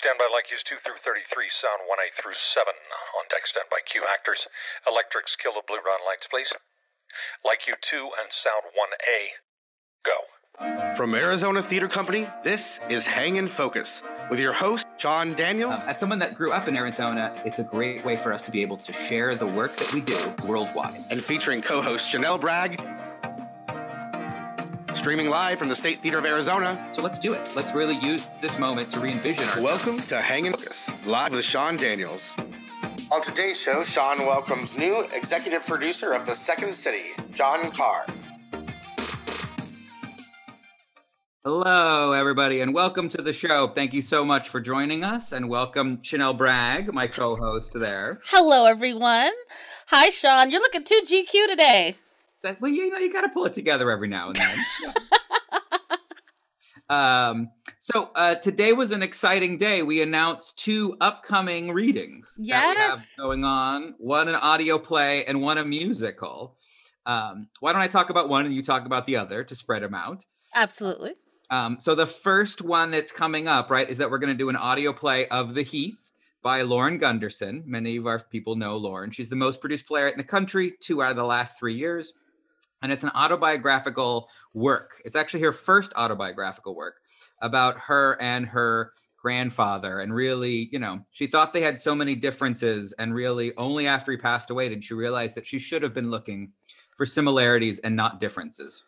Standby like Q's 2 through 33, sound 1A through 7. On deck, standby Q actors. Electrics, kill the blue run lights, please. Like Q 2 and sound 1A. Go. From Arizona Theater Company, this is Hang and Focus with your host, Sean Daniels. Um, as someone that grew up in Arizona, it's a great way for us to be able to share the work that we do worldwide. and featuring co host Chanel Bragg. Streaming live from the State Theater of Arizona. So let's do it. Let's really use this moment to re envision ourselves. Welcome to Hang and Focus, live with Sean Daniels. On today's show, Sean welcomes new executive producer of The Second City, John Carr. Hello, everybody, and welcome to the show. Thank you so much for joining us, and welcome Chanel Bragg, my co host there. Hello, everyone. Hi, Sean. You're looking too GQ today. That, well, you know, you got to pull it together every now and then. um, so uh, today was an exciting day. We announced two upcoming readings that we have Yes. going on. One an audio play and one a musical. Um, why don't I talk about one and you talk about the other to spread them out? Absolutely. Um, so the first one that's coming up, right, is that we're going to do an audio play of The Heath by Lauren Gunderson. Many of our people know Lauren. She's the most produced playwright in the country, two out of the last three years. And it's an autobiographical work. It's actually her first autobiographical work about her and her grandfather. And really, you know, she thought they had so many differences. And really, only after he passed away did she realize that she should have been looking for similarities and not differences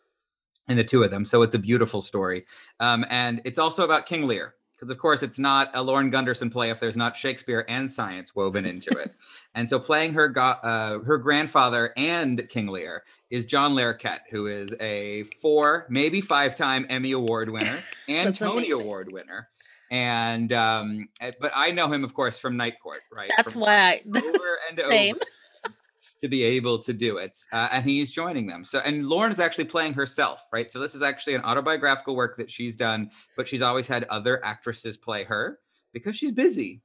in the two of them. So it's a beautiful story. Um, and it's also about King Lear, because of course it's not a Lauren Gunderson play if there's not Shakespeare and science woven into it. and so playing her go- uh, her grandfather and King Lear is John Larroquette, who is a four, maybe five-time Emmy Award winner and Tony amazing. Award winner. And um, eh, but I know him, of course, from Night Court, right? That's From why I. over and over Same. To be able to do it. Uh, and he's joining them. So, and Lauren is actually playing herself, right? So, this is actually an autobiographical work that she's done, but she's always had other actresses play her because she's busy.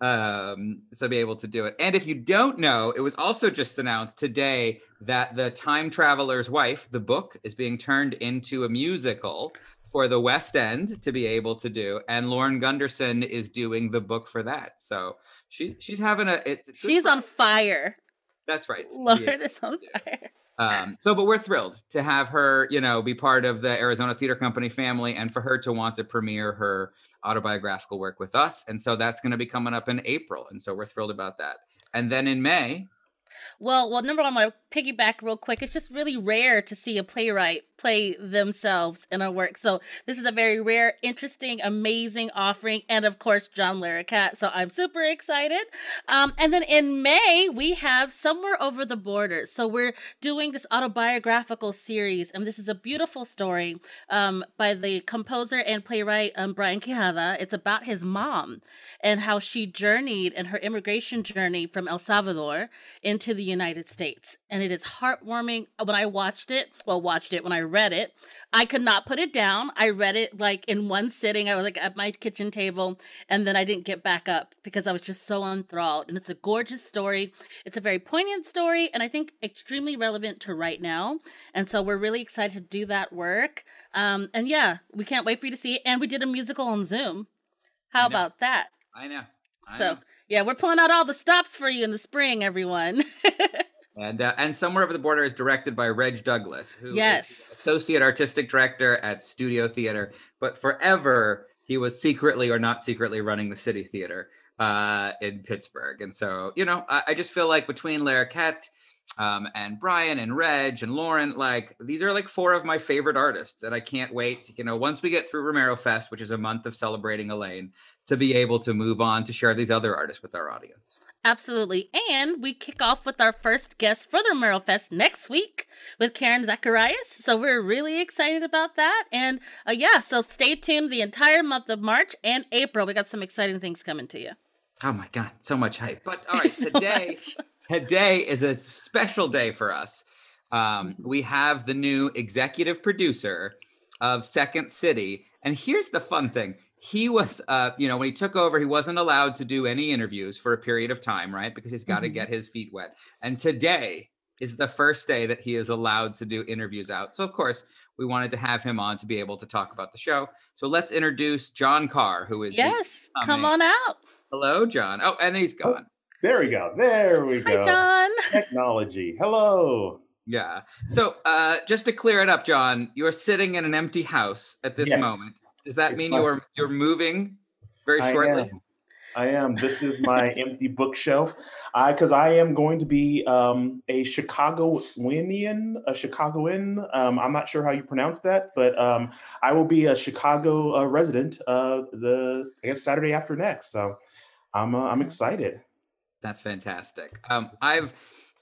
Um, so be able to do it. And if you don't know, it was also just announced today that the Time Traveler's Wife, the book, is being turned into a musical for the West End to be able to do. And Lauren Gunderson is doing the book for that. So she's she's having a it's She's on fire. That's right. to be Lauren able is on fire. Um, so, but we're thrilled to have her, you know, be part of the Arizona Theater Company family and for her to want to premiere her autobiographical work with us. And so that's going to be coming up in April. And so we're thrilled about that. And then in May, Well, well, number one, I want to piggyback real quick. It's just really rare to see a playwright play themselves in a work. So this is a very rare, interesting, amazing offering, and of course, John Larroquette. So I'm super excited. Um, and then in May we have Somewhere Over the Border. So we're doing this autobiographical series, and this is a beautiful story um, by the composer and playwright um, Brian Quijada. It's about his mom and how she journeyed and her immigration journey from El Salvador into the United States. And it is heartwarming. When I watched it, well, watched it when I read it, I could not put it down. I read it like in one sitting. I was like at my kitchen table, and then I didn't get back up because I was just so enthralled. And it's a gorgeous story. It's a very poignant story, and I think extremely relevant to right now. And so we're really excited to do that work. Um, and yeah, we can't wait for you to see it. And we did a musical on Zoom. How about that? I know. I So know. Yeah, we're pulling out all the stops for you in the spring, everyone. And uh, and somewhere over the border is directed by Reg Douglas, who is Yes. associate artistic director at Studio Theater, but forever he was secretly or not secretly running the City Theater uh, in Pittsburgh. And so you know, I, I just feel like between Larroquette um, and Brian and Reg and Lauren, like these are like four of my favorite artists, and I can't wait. You know, once we get through Romero Fest, which is a month of celebrating Elaine, to be able to move on to share these other artists with our audience. Absolutely. And we kick off with our first guest for the Romero Fest next week with Karen Zacarías. So we're really excited about that. And uh, yeah, so stay tuned the entire month of March and April. We got some exciting things coming to you. Oh my God, so much hype. But all right, So today, much. Today is a special day for us. Um, we have the new executive producer of Second City. And here's the fun thing. He was, uh, you know, when he took over, he wasn't allowed to do any interviews for a period of time, right? Because he's got to Mhm. get his feet wet. And today is the first day that he is allowed to do interviews out. So, of course, we wanted to have him on to be able to talk about the show. So let's introduce John Carr, who is yes, come on out. Hello, John. Oh, and he's gone. There we go. There we Hi, go. John. Technology. Hello. Yeah. So uh, just to clear it up, John, you're sitting in an empty house at this yes. moment. Does that it's mean you're you're moving very shortly? I am. I am. This is my empty bookshelf. I because I am going to be um, a Chicagoanian, a Chicagoan. Um, I'm not sure how you pronounce that, but um, I will be a Chicago uh, resident uh, the I guess Saturday after next. So I'm uh, I'm excited. That's fantastic. Um, I've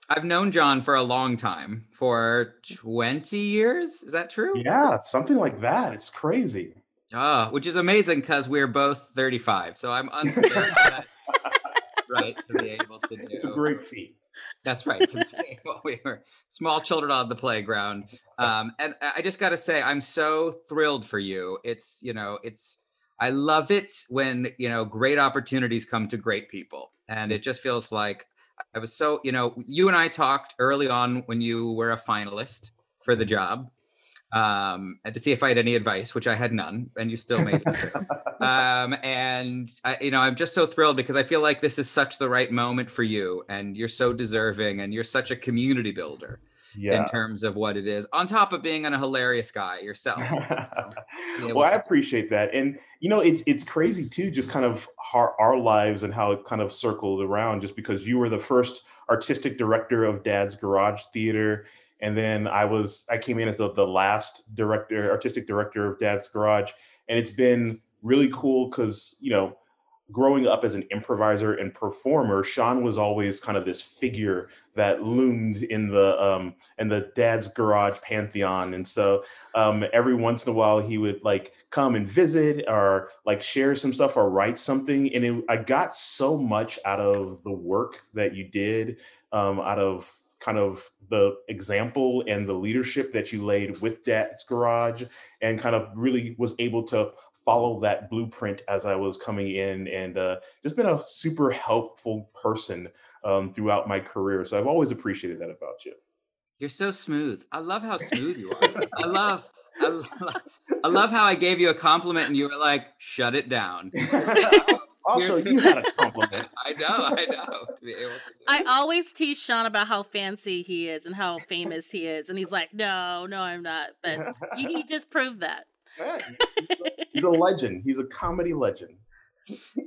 I've known John for a long time, for 20 years. Is that true? Yeah, something like that. It's crazy. Ah, which is amazing because we're both 35. So I'm right to be able to do. It's a great feat. That's right. we were small children on the playground. Um, and I just got to say, I'm so thrilled for you. It's, you know, it's, I love it when, you know, great opportunities come to great people. And it just feels like I was so, you know, you and I talked early on when you were a finalist for the job um, and to see if I had any advice, which I had none, and you still made it. um, and I, you know, I'm just so thrilled because I feel like this is such the right moment for you, and you're so deserving, and you're such a community builder. Yeah. in terms of what it is on top of being a hilarious guy yourself well i appreciate that and you know it's it's crazy too just kind of our, our lives and how it's kind of circled around just because you were the first artistic director of dad's garage theater and then I was I came in as the, the last director, artistic director of Dad's Garage, and it's been really cool because you know growing up as an improviser and performer, Sean was always kind of this figure that loomed in the um, in the dad's garage pantheon. And so um, every once in a while, he would like come and visit or like share some stuff or write something. And it, I got so much out of the work that you did, um, out of kind of the example and the leadership that you laid with Dad's Garage, and kind of really was able to follow that blueprint as I was coming in, and uh, just been a super helpful person um, throughout my career. So I've always appreciated that about you. You're so smooth. I love how smooth you are. I love. I love, I love how I gave you a compliment and you were like, "Shut it down." Also, you had a compliment. I know, I know. I always tease Sean about how fancy he is and how famous he is, and he's like, "No, no, I'm not." But you, just proved that. He's a legend. He's a comedy legend.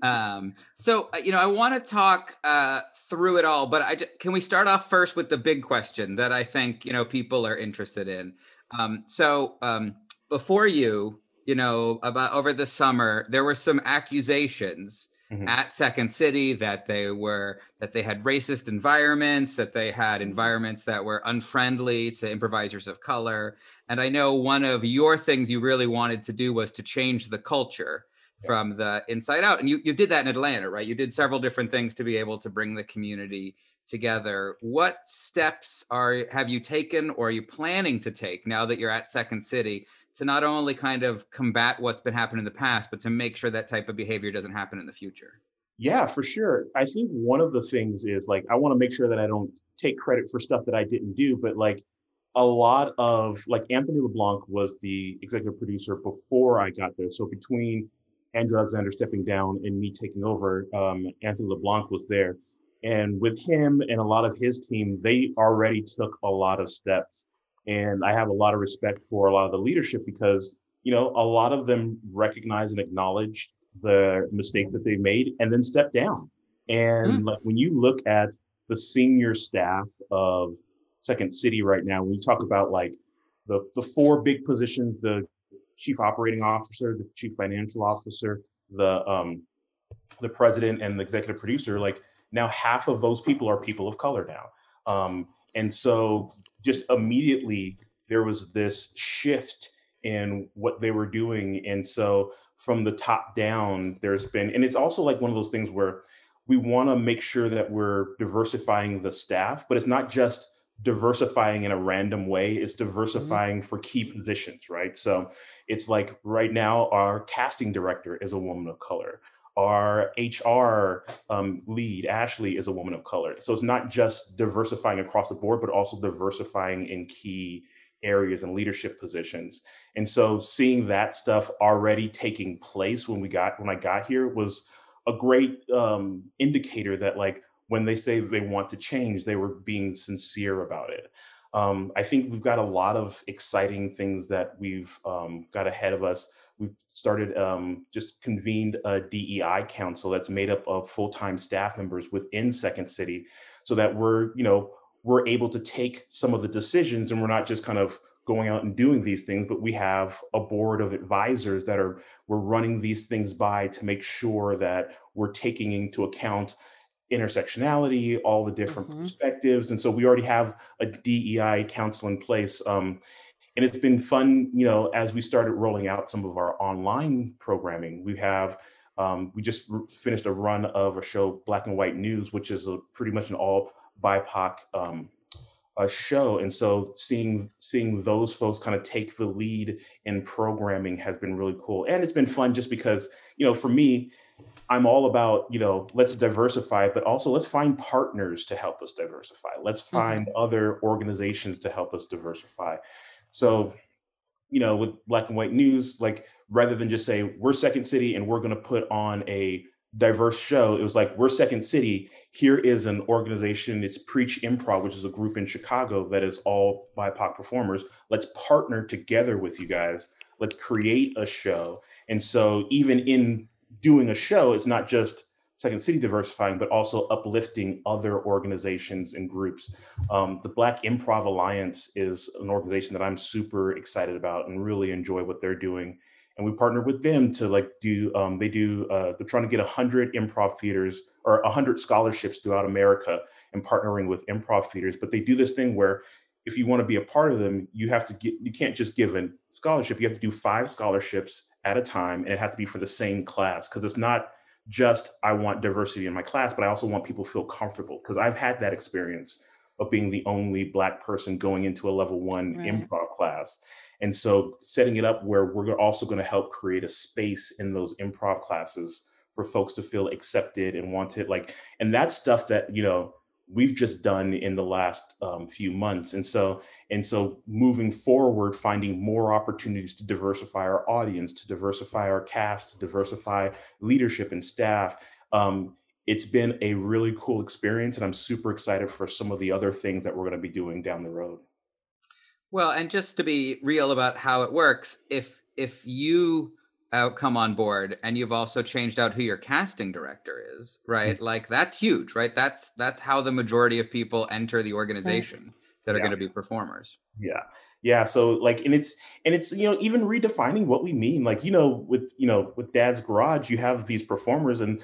Um, so uh, you know, I want to talk uh, through it all, but I can we start off first with the big question that I think you know people are interested in. Um, so um, before you, you know, about over the summer, there were some accusations mm-hmm. at Second City that they were that they had racist environments, that they had environments that were unfriendly to improvisers of color. And I know one of your things you really wanted to do was to change the culture yeah. from the inside out. And you you did that in Atlanta, right? You did several different things to be able to bring the community together. What steps are have you taken or are you planning to take now that you're at Second City to not only kind of combat what's been happening in the past, but to make sure that type of behavior doesn't happen in the future? Yeah, for sure. I think one of the things is like I want to make sure that I don't take credit for stuff that I didn't do, but like a lot of like Anthony LeBlanc was the executive producer before I got there. So between Andrew Alexander stepping down and me taking over, um, Anthony LeBlanc was there. And with him and a lot of his team, they already took a lot of steps. And I have a lot of respect for a lot of the leadership because, you know, a lot of them recognize and acknowledge the mistake that they made and then step down. And mm. like when you look at the senior staff of Second City right now, when you talk about like the, the four big positions, the chief operating officer, the chief financial officer, the um, the president and the executive producer, like now half of those people are people of color now. Um, and so just immediately there was this shift in what they were doing. And so from the top down, there's been, and it's also like one of those things where we want to make sure that we're diversifying the staff, but it's not just diversifying in a random way it's mm-hmm. diversifying mm-hmm. for key positions right so it's like right now our casting director is a woman of color our HR um, lead, Ashley, is a woman of color. So it's not just diversifying across the board, but also diversifying in key areas and leadership positions. And so seeing that stuff already taking place when we got when I got here was a great um, indicator that like when they say they want to change, they were being sincere about it. Um, I think we've got a lot of exciting things that we've um, got ahead of us. We've started um, just convened a DEI council that's made up of full-time staff members within Second City, so that we're you know we're able to take some of the decisions and we're not just kind of going out and doing these things, but we have a board of advisors that are we're running these things by to make sure that we're taking into account intersectionality, all the different mm-hmm. perspectives. And so we already have a DEI council in place. Um, and it's been fun, you know, as we started rolling out some of our online programming. We have, um, we just finished a run of a show, Black and White News, which is a, pretty much an all BIPOC um, a show. And so seeing seeing those folks kind of take the lead in programming has been really cool. And it's been fun just because, you know, for me, I'm all about, you know, let's diversify, but also let's find partners to help us diversify. Let's mm-hmm. find mm-hmm. other organizations to help us diversify. So, you know, with black and white news, like rather than just say we're Second City and we're going to put on a diverse show, it was like we're Second City. Here is an organization. It's Preach Improv, which is a group in Chicago that is all BIPOC performers. Let's partner together with you guys. Let's create a show. And so even in doing a show, it's not just Second City diversifying, but also uplifting other organizations and groups. Um, the Black Improv Alliance is an organization that I'm super excited about and really enjoy what they're doing. And we partnered with them to like do. Um, they do. Uh, they're trying to get hundred improv theaters or hundred scholarships throughout America, and partnering with improv theaters. But they do this thing where if you want to be a part of them, you have to get. You can't just give a scholarship. You have to do five scholarships at a time, and it has to be for the same class because it's not just I want diversity in my class, but I also want people to feel comfortable because I've had that experience of being the only black person going into a level one right. improv class. And so setting it up where we're also going to help create a space in those improv classes for folks to feel accepted and wanted like and that's stuff that you know we've just done in the last um, few months. And so and so moving forward finding more opportunities to diversify our audience to diversify our cast to diversify leadership and staff um, it's been a really cool experience and i'm super excited for some of the other things that we're going to be doing down the road. Well and just to be real about how it works if if you uh, come on board and you've also changed out who your casting director is right mm-hmm. like that's huge right that's that's how the majority of people enter the organization right. that are yeah. going to be performers yeah yeah so like and it's and it's you know even redefining what we mean like you know with you know with dad's garage you have these performers and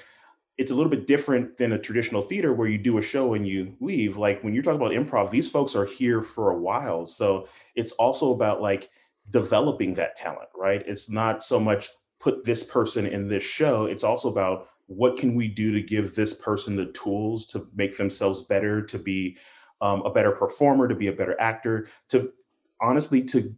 it's a little bit different than a traditional theater where you do a show and you leave like when you're talking about improv these folks are here for a while so it's also about like developing that talent, right? It's not so much put this person in this show, it's also about what can we do to give this person the tools to make themselves better, to be um, a better performer, to be a better actor, to honestly to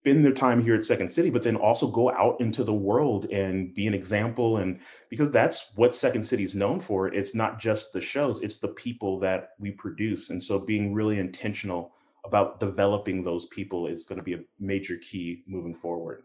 spend their time here at Second City, but then also go out into the world and be an example. And because that's what Second City is known for, it's not just the shows, it's the people that we produce. And so being really intentional about developing those people is going to be a major key moving forward.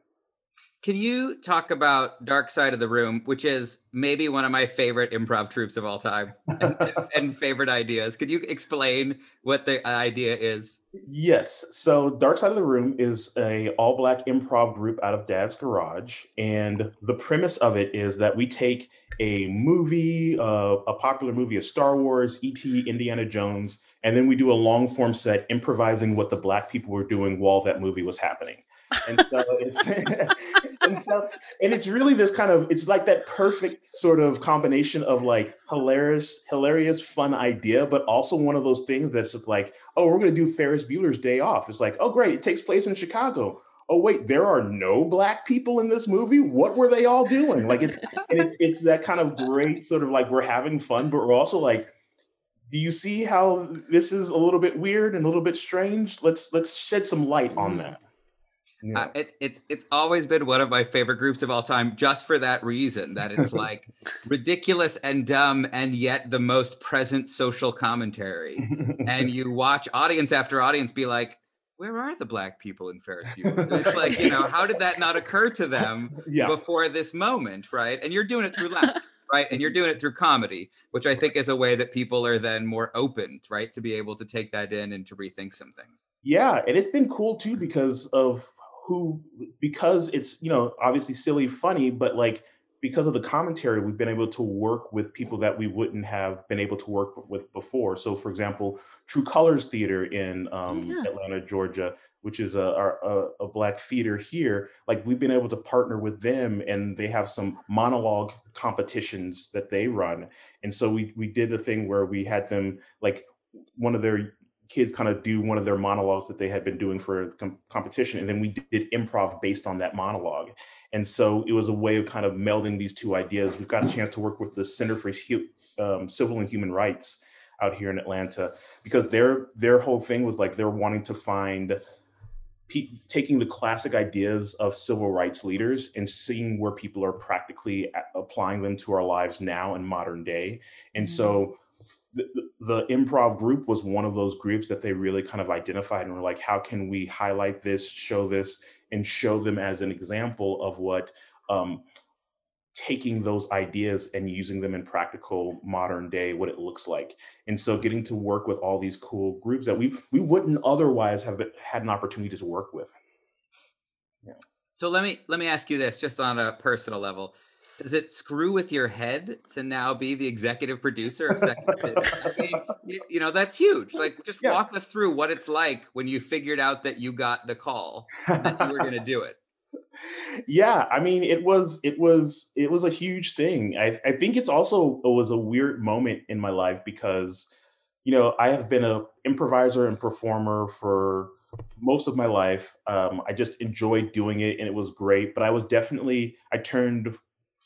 Can you talk about Dark Side of the Room, which is maybe one of my favorite improv troupes of all time and, and, favorite ideas? Could you explain what the idea is? Yes. So Dark Side of the Room is a all black improv group out of Dad's Garage, and the premise of it is that we take a movie, uh, a popular movie, a Star Wars, E.T., Indiana Jones, and then we do a long form set improvising what the black people were doing while that movie was happening and so it's and so and it's really this kind of it's like that perfect sort of combination of like hilarious hilarious fun idea but also one of those things that's like oh we're to do ferris bueller's day off. It's like oh great it takes place in chicago. Oh wait there are no black people in this movie? What were they all doing? Like it's it's it's that kind of great sort of like we're having fun but we're also like do you see how this is a little bit weird and a little bit strange? Let's let's shed some light on mm-hmm. that yeah. Uh, it, it, it's always been one of my favorite groups of all time, just for that reason that it's like ridiculous and dumb, and yet the most present social commentary. and you watch audience after audience be like, where are the black people in Ferris Bueller? It's like, you know, how did that not occur to them yeah. before this moment, right? And you're doing it through laughter, right? And you're doing it through comedy, which I think is a way that people are then more open, right, to be able to take that in and to rethink some things. Yeah, and it's been cool too because of who because it's, you know, obviously silly funny, but like because of the commentary, we've been able to work with people that we wouldn't have been able to work with before. So, for example, True Colors Theater in oh, um, yeah. Atlanta, Georgia, which is a, a, a, black theater here, like we've been able to partner with them, and they have some monologue competitions that they run. And so we we did the thing where we had them like one of their kids kind of do one of their monologues that they had been doing for com- competition and then we did improv based on that monologue. And so it was a way of kind of melding these two ideas. We've got a chance to work with the center for um, civil and human rights out here in atlanta because their their whole thing was like they're wanting to find taking the classic ideas of civil rights leaders and seeing where people are practically applying them to our lives now in modern day. And mm-hmm. so the, the, improv group was one of those groups that they really kind of identified and were like, how can we highlight this, show this, and show them as an example of what um, taking those ideas and using them in practical modern day what it looks like and so getting to work with all these cool groups that we we wouldn't otherwise have had an opportunity to work with yeah. so let me let me ask you this just on a personal level does it screw with your head to now be the executive producer of Second City? I mean, you, you, know, that's huge. Like, just yeah. walk us through what it's like when you figured out that you got the call that you were going to do it. Yeah, I mean, it was it was it was a huge thing. I I think it's also it was a weird moment in my life because, you know, I have been a improviser and performer for most of my life. Um, I just enjoyed doing it and it was great. But I was definitely I turned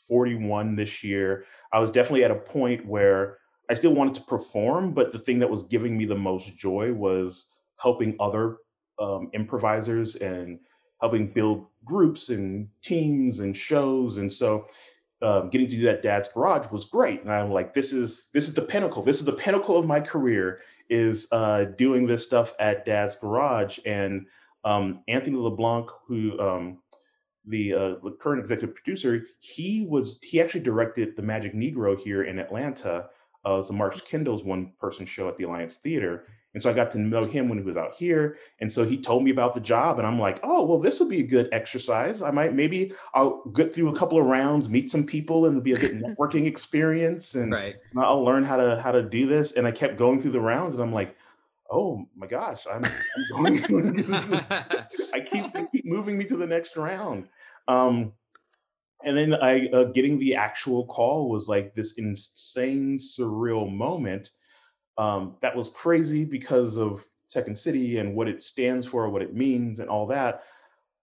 41 this year. I was definitely at a point where I still wanted to perform, but the thing that was giving me the most joy was helping other um, improvisers and helping build groups and teams and shows. And so um, getting to do that dad's garage was great. And I'm like, this is this is the pinnacle. This is the pinnacle of my career is uh, doing this stuff at dad's garage. And um, Anthony LeBlanc, who um, the, uh, the current executive producer, he was he actually directed the Magic Negro here in Atlanta. Uh, a Mark Kendall's one person show at the Alliance Theater. And so I got to know him when he was out here. And so he told me about the job, and I'm like, oh, well, this will be a good exercise. I might maybe I'll get through a couple of rounds, meet some people, and it'll be a good networking experience. And right. I'll learn how to how to do this. And I kept going through the rounds, and I'm like, oh my gosh, I'm, I'm going. I keep they keep moving me to the next round. Um, and then I uh, getting the actual call was like this insane, surreal moment. Um, that was crazy because of Second City and what it stands for, what it means, and all that.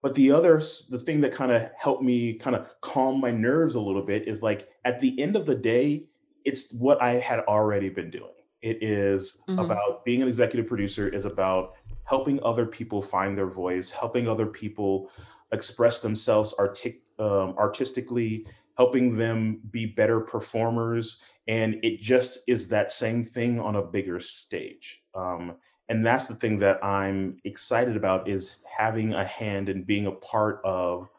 But the other, the thing that kind of helped me kind of calm my nerves a little bit is like at the end of the day, it's what I had already been doing. It is mm-hmm. about being an executive producer, is about helping other people find their voice, helping other people express themselves artic- um, artistically, helping them be better performers. And it just is that same thing on a bigger stage. Um, and that's the thing that I'm excited about is having a hand and being a part of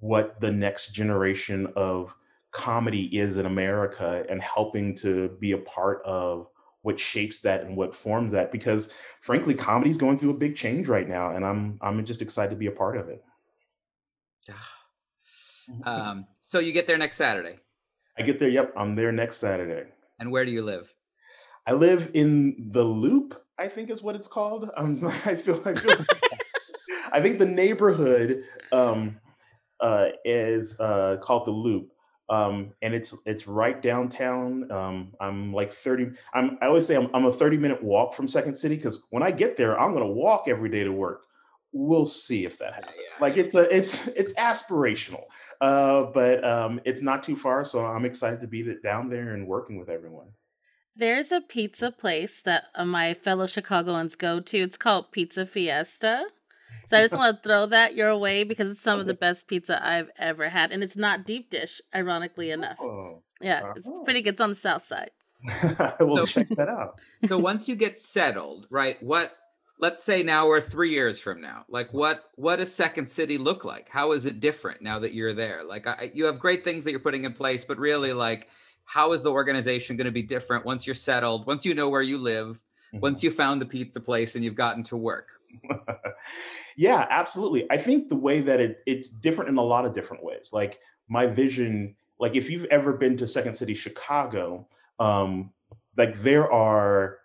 what the next generation of comedy is in America and helping to be a part of what shapes that and what forms that because frankly comedy is going through a big change right now and I'm I'm just excited to be a part of it. um, so you get there next Saturday. I get there. Yep, I'm there next Saturday. And where do you live? I live in the Loop. I think is what it's called. Um, I feel like I think the neighborhood um, uh, is uh, called the Loop. Um, and it's it's right downtown. Um, I'm like 30. I'm I always say I'm, I'm a 30 minute walk from Second City because when I get there, I'm gonna walk every day to work we'll see if that happens. Yeah. Like it's a it's it's aspirational, uh, but um, it's not too far. So I'm excited to be down there and working with everyone. There's a pizza place that uh, my fellow Chicagoans go to. It's called Pizza Fiesta. So I just want to throw that your way because it's some okay. of the best pizza I've ever had, and it's not deep dish, ironically enough. Oh. Yeah, uh-huh. it's pretty good. It's on the south side. I will so, check that out. so once you get settled, right? What let's say now we're three years from now. Like, what what does Second City look like? How is it different now that you're there? Like, I, you have great things that you're putting in place, but really, like, how is the organization going to be different once you're settled, once you know where you live, mm-hmm. once you found the pizza place and you've gotten to work? yeah, absolutely. I think the way that it, it's different in a lot of different ways. Like my vision, like if you've ever been to Second City, Chicago, um, like there are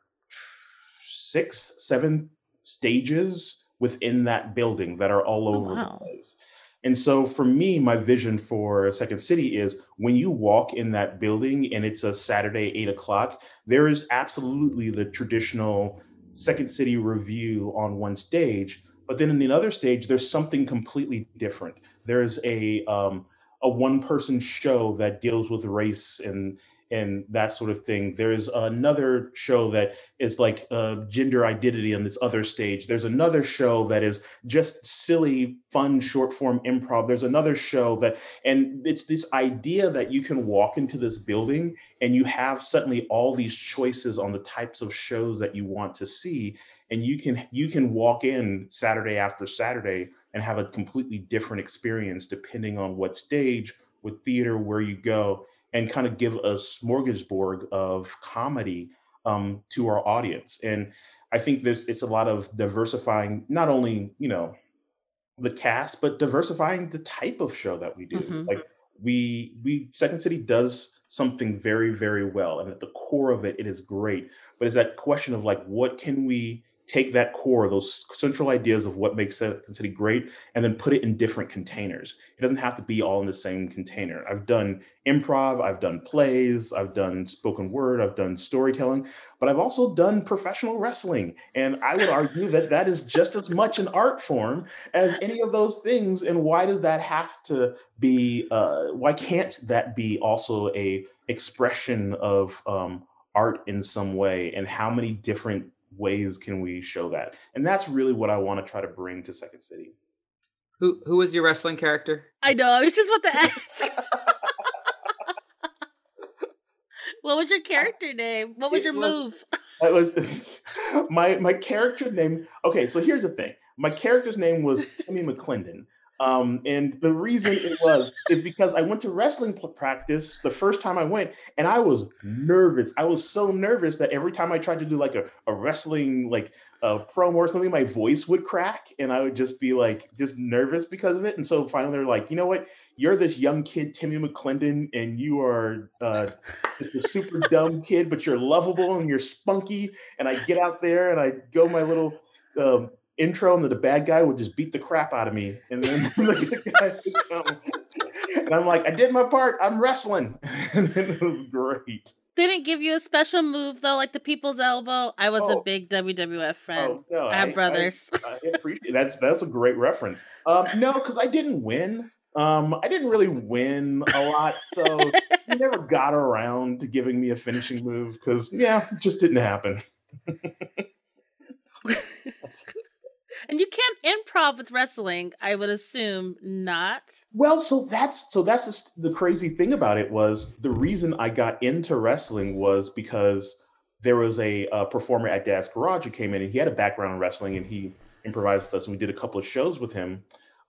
six, seven stages within that building that are all oh, over oh, wow. the place. And so for me, my vision for Second City is when you walk in that building and it's a Saturday, eight o'clock, there is absolutely the traditional Second City revue on one stage. But then in the other stage, there's something completely different. There's a um, a one person show that deals with race and and that sort of thing. There's another show that is like uh, gender identity on this other stage. There's another show that is just silly, fun, short form improv. There's another show that, and it's this idea that you can walk into this building and you have suddenly all these choices on the types of shows that you want to see. And you can you can walk in Saturday after Saturday and have a completely different experience depending on what stage, what theater, where you go and kind of give a smorgasbord of comedy um, to our audience. And I think there's it's a lot of diversifying not only you know the cast, but diversifying the type of show that we do. Mm-hmm. Like we we Second City does something very very well, and at the core of it, it is great. But it's that question of like, what can we take that core, those central ideas of what makes a City great, and then put it in different containers. It doesn't have to be all in the same container. I've done improv, I've done plays, I've done spoken word, I've done storytelling, but I've also done professional wrestling. And I would argue that that is just as much an art form as any of those things. And why does that have to be? Uh, why can't that be also a expression of um, art in some way? And how many different ways can we show that? And that's really what I want to try to bring to Second City. Who who was your wrestling character? I know. I was just about to ask. what was your character name? What was it your was, move? That was my my character name. Okay, so here's the thing. My character's name was Timmy McClendon. Um, and the reason it was is because I went to wrestling practice the first time I went, and I was nervous. I was so nervous that every time I tried to do like a, a wrestling like a promo or something, my voice would crack, and I would just be like just nervous because of it. And so finally, they're like, you know what? You're this young kid, Timmy McClendon, and you are uh, a super dumb kid, but you're lovable and you're spunky. And I get out there and I go my little. Um, intro and that the bad guy would just beat the crap out of me. And then the guy would come. And I'm like, I did my part. I'm wrestling. and then it was great. They didn't give you a special move though, like the people's elbow. I was oh. a big WWF friend. Oh, no, I have brothers. I, I, appreciate that's that's a great reference. Um, no, because I didn't win. Um, I didn't really win a lot, so he never got around to giving me a finishing move because yeah, it just didn't happen. And you can't improv with wrestling, I would assume not. Well, so that's so that's the crazy thing about it was the reason I got into wrestling was because there was a, a performer at Dad's Garage who came in and he had a background in wrestling and he improvised with us and we did a couple of shows with him.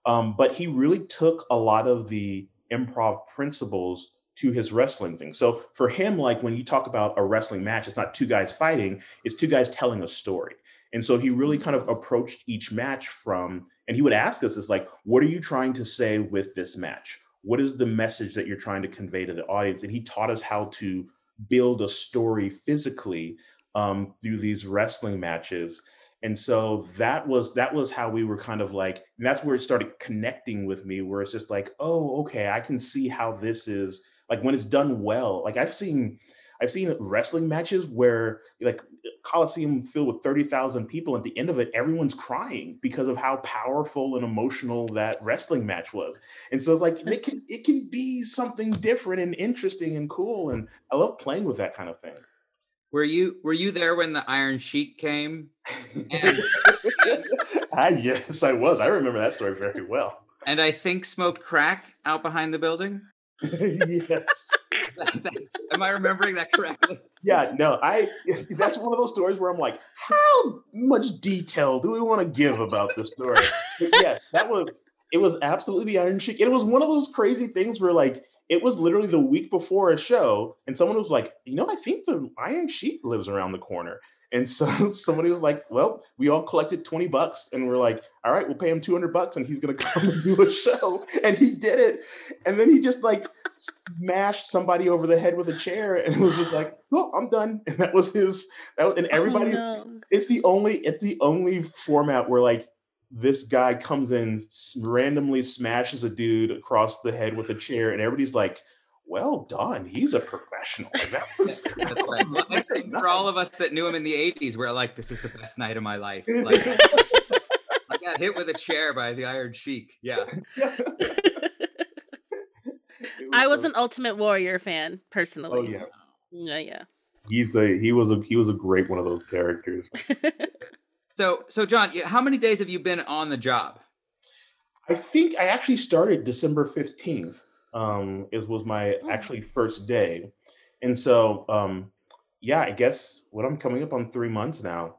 Um, but he really took a lot of the improv principles to his wrestling thing. So for him, like when you talk about a wrestling match, it's not two guys fighting, it's two guys telling a story. And so he really kind of approached each match from, and he would ask us, is like, what are you trying to say with this match? What is the message that you're trying to convey to the audience? And he taught us how to build a story physically um, through these wrestling matches. And so that was that was how we were kind of like, and that's where it started connecting with me, where it's just like, oh, okay, I can see how this is like when it's done well. Like I've seen I've seen wrestling matches where like Coliseum filled with 30,000 people. At the end of it, everyone's crying because of how powerful and emotional that wrestling match was. And so it's like it can it can be something different and interesting and cool. And I love playing with that kind of thing. Were you were you there when the Iron Sheik came? And, I, ah, yes, I was. I remember that story very well. And I think smoked crack out behind the building. yes. Am I remembering that correctly? Yeah, no, I that's one of those stories where I'm like, how much detail do we want to give about this story? But yeah, that was it was absolutely the Iron Sheik. It was one of those crazy things where like it was literally the week before a show, and someone was like, you know, I think the Iron Sheik lives around the corner. And so somebody was like, well, we all collected 20 bucks and we're like, all right, we'll pay him 200 bucks and he's going to come and do a show. And he did it. And then he just like smashed somebody over the head with a chair and was just like, well, I'm done. And that was his, that, and oh, everybody, oh, no. it's the only, it's the only format where like this guy comes in, randomly smashes a dude across the head with a chair and everybody's like, well done. He's a professional. That was, that was right. for all of us that knew him in the 80s, we're like, this is the best night of my life. Like, I got hit with a chair by the Iron Sheik. Yeah. I was an Ultimate Warrior fan personally. Oh yeah. Yeah, yeah. He's a he was a he was a great one of those characters. so so John, how many days have you been on the job? I think I actually started December 15th um, it was my oh. actually first day. And so, um, yeah, I guess what I'm coming up on three months now.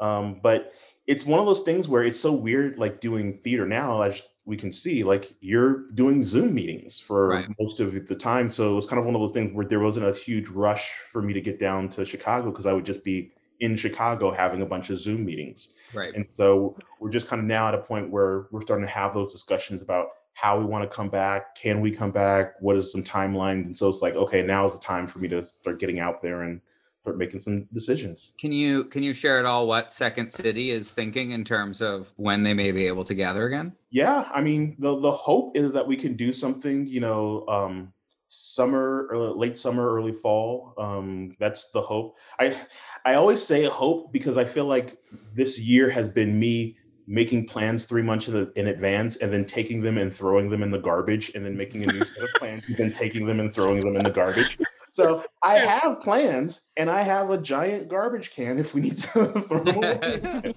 Um, but it's one of those things where it's so weird, like doing theater now, as we can see, like you're doing Zoom meetings for right. most of the time. So it was kind of one of those things where there wasn't a huge rush for me to get down to Chicago because I would just be in Chicago having a bunch of Zoom meetings. Right. And so we're just kind of now at a point where we're starting to have those discussions about how we want to come back. Can we come back? What is some timeline? And so it's like, okay, now is the time for me to start getting out there and start making some decisions. Can you can you share at all what Second City is thinking in terms of when they may be able to gather again? Yeah, I mean the the hope is that we can do something, you know, um, summer or late summer, early fall. Um, that's the hope. I I always say hope because I feel like this year has been me making plans three months in, in, advance and then taking them and throwing them in the garbage and then making a new set of plans and then taking them and throwing them in the garbage. So I have plans and I have a giant garbage can if we need to throw them away.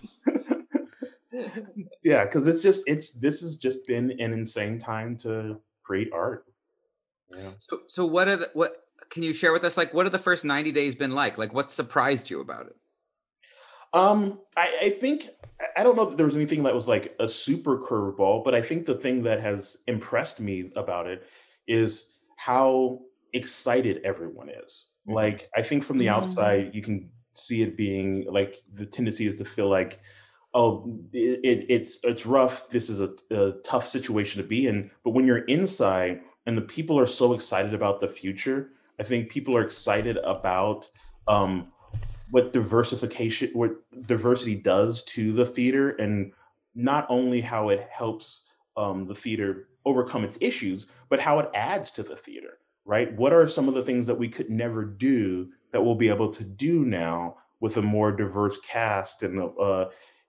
yeah, because it's just it's this has just been an insane time to create art. Yeah. So so what are the, what can you share with us? Like what have the first 90 days been like? Like what surprised you about it? Um, I, I think I don't know that there was anything that was like a super curveball, but I think the thing that has impressed me about it is how excited everyone is. Mm-hmm. Like I think from the mm-hmm. outside, you can see it being like the tendency is to feel like, oh, it, it, it's it's rough. This is a, a tough situation to be in. But when you're inside and the people are so excited about the future, I think people are excited about um, what diversification what diversity does to the theater and not only how it helps um, the theater overcome its issues but how it adds to the theater right? What are some of the things that we could never do that we'll be able to do now with a more diverse cast and uh,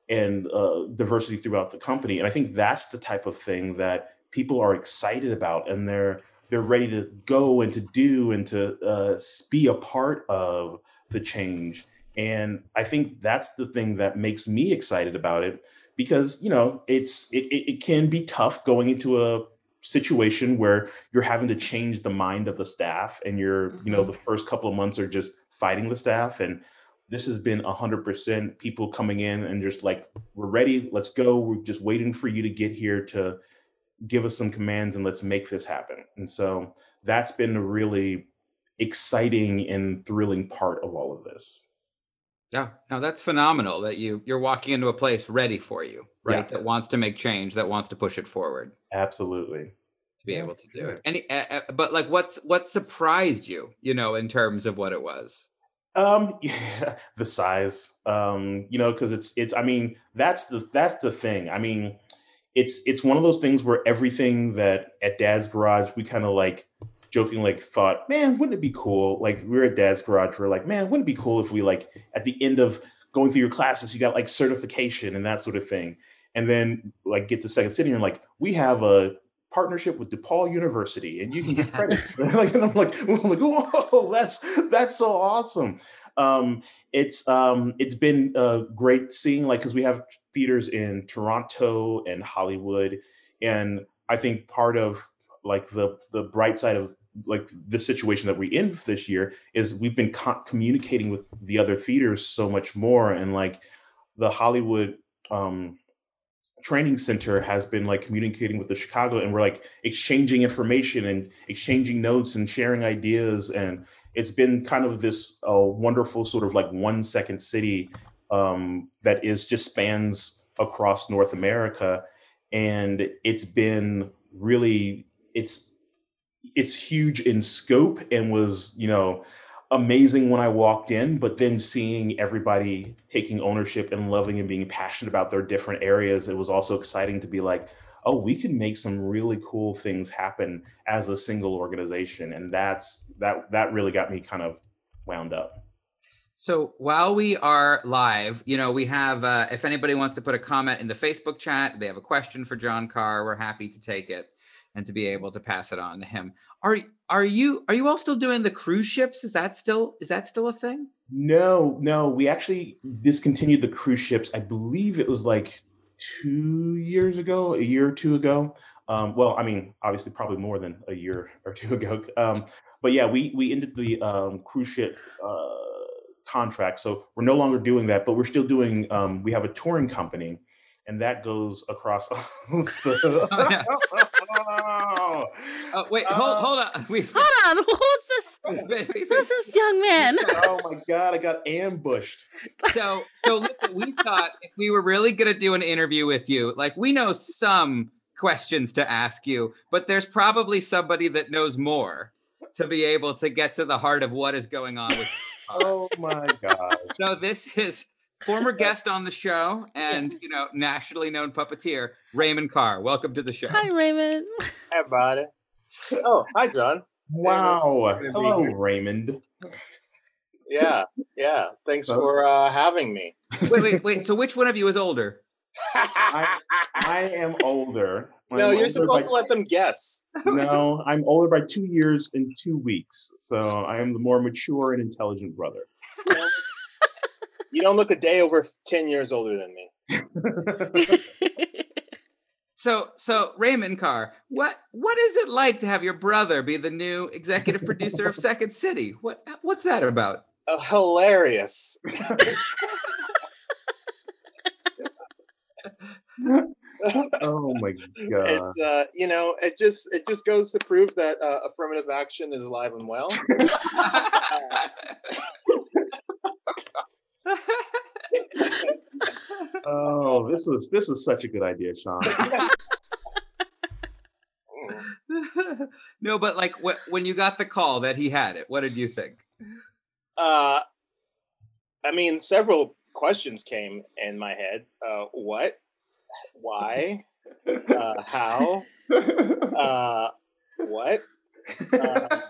and uh, diversity throughout the company? And i think that's the type of thing that people are excited about and they're they're ready to go and to do and to uh, be a part of the change and I think that's the thing that makes me excited about it because, you know, it's it, it can be tough going into a situation where you're having to change the mind of the staff and you're, mm-hmm. you know, mm-hmm. the first couple of months are just fighting the staff and this has been 100% people coming in and just like we're ready let's go we're just waiting for you to get here to give us some commands and let's make this happen and so that's been a really exciting and thrilling part of all of this yeah, no, that's phenomenal that you you're walking into a place ready for you, right? Yeah. That wants to make change, that wants to push it forward. Absolutely. To be yeah. able to do it. Any, uh, but like, what's what surprised you, you know, in terms of what it was? Um, yeah, the size. Um, you know, because it's it's. I mean, that's the that's the thing. I mean, it's it's one of those things where everything that at Dad's Garage we kind of like joking like thought, man, wouldn't it be cool? Like we were at dad's garage, we are like, man, wouldn't it be cool if we like at the end of going through your classes, you got like certification and that sort of thing. And then like get to second city and like, we have a partnership with DePaul University and you can get credit. like, and I'm like, I'm like, whoa, that's that's so awesome. Um, it's um, it's been uh, great seeing like because we have theaters in Toronto and Hollywood, and I think part of like the the bright side of like the situation that we're in this year is we've been co- communicating with the other theaters so much more and like the hollywood um training center has been like communicating with the chicago and we're like exchanging information and exchanging notes and sharing ideas and it's been kind of this uh, wonderful sort of like one second city um, that is just spans across north america and it's been really it's it's huge in scope and was you know amazing when I walked in, but then seeing everybody taking ownership and loving and being passionate about their different areas, it was also exciting to be like, oh, we can make some really cool things happen as a single organization, and that's that that really got me kind of wound up. So while we are live, you know, we have, uh, if anybody wants to put a comment in the Facebook chat, they have a question for John Carr, we're happy to take it and to be able to pass it on to him. Are are you are you all still doing the cruise ships? Is that still is that still a thing? No, no, we actually discontinued the cruise ships. I believe it was like two years ago, a year or two ago. Um, well, I mean, obviously, probably more than a year or two ago. Um, but yeah, we we ended the um, cruise ship uh, contract, so we're no longer doing that. But we're still doing. Um, we have a touring company and that goes across the. oh, yeah. oh, wait, hold, uh, hold on. We, hold on. Who's this? Who's this young man? oh my god, I got ambushed. So, so listen. We thought if we were really going to do an interview with you, like we know some questions to ask you, but there's probably somebody that knows more to be able to get to the heart of what is going on with. oh my god! So this is former guest on the show and yes. you know nationally known puppeteer Raymond Carr. Welcome to the show. Hi, Raymond. Hi, everybody. Oh, hi, John. Wow. Hello, Raymond. Yeah, yeah. Thanks so, for uh, having me. Wait, wait, wait. So, which one of you is older? I, I am older. I'm no, you're supposed by, to let them guess. No, I'm older by two years and two weeks. So I am the more mature and intelligent brother. You don't look a day over 10 years older than me. so so Raymond Carr, what what is it like to have your brother be the new executive producer of Second City? What what's that about? Uh, hilarious. oh my god! It's uh, you know, it just it just goes to prove that uh, affirmative action is alive and well. oh, this was this is such a good idea, Sean. no, but like what, when you got the call that he had it, what did you think? Uh, I mean, several questions came in my head. Uh, what? Why? Uh, how? Uh, what? Uh,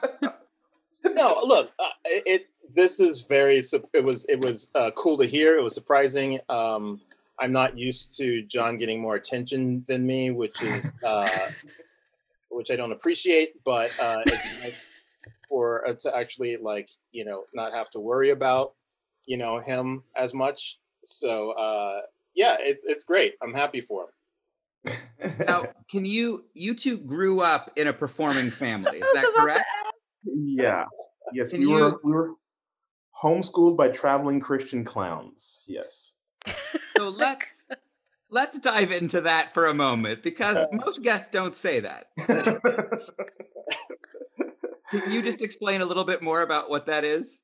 no, look, uh, it this is very it was it was uh, cool to hear. It was surprising. Um, i'm not used to john getting more attention than me which is uh, which i don't appreciate but uh, it's nice for uh, to actually like you know not have to worry about you know him as much. So uh, yeah it's it's great. I'm happy for him. Now can you you two grew up in a performing family. Is that correct? yeah. Yes Can we you, were we were homeschooled by traveling Christian clowns. Yes. So let's let's dive into that for a moment because most guests don't say that. Can you just explain a little bit more about what that is?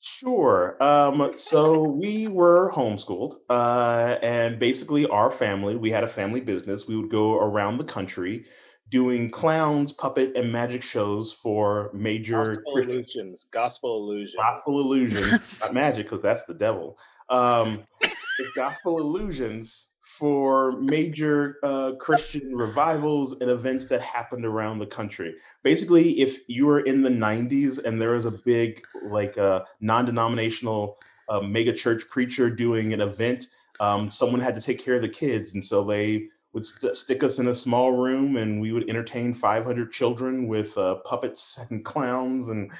Sure. Um, so we were homeschooled, uh, and basically, our family, we had a family business. We would go around the country doing clowns, puppet, and magic shows for major gospel illusions. Gospel illusions. Gospel illusions, not magic, because that's the devil. Um, gospel illusions for major uh, Christian revivals and events that happened around the country. Basically, if you were in the '90s and there was a big, like, uh, non-denominational uh, mega church preacher doing an event, um, someone had to take care of the kids, and so they would st- stick us in a small room and we would entertain 500 children with uh, puppets and clowns and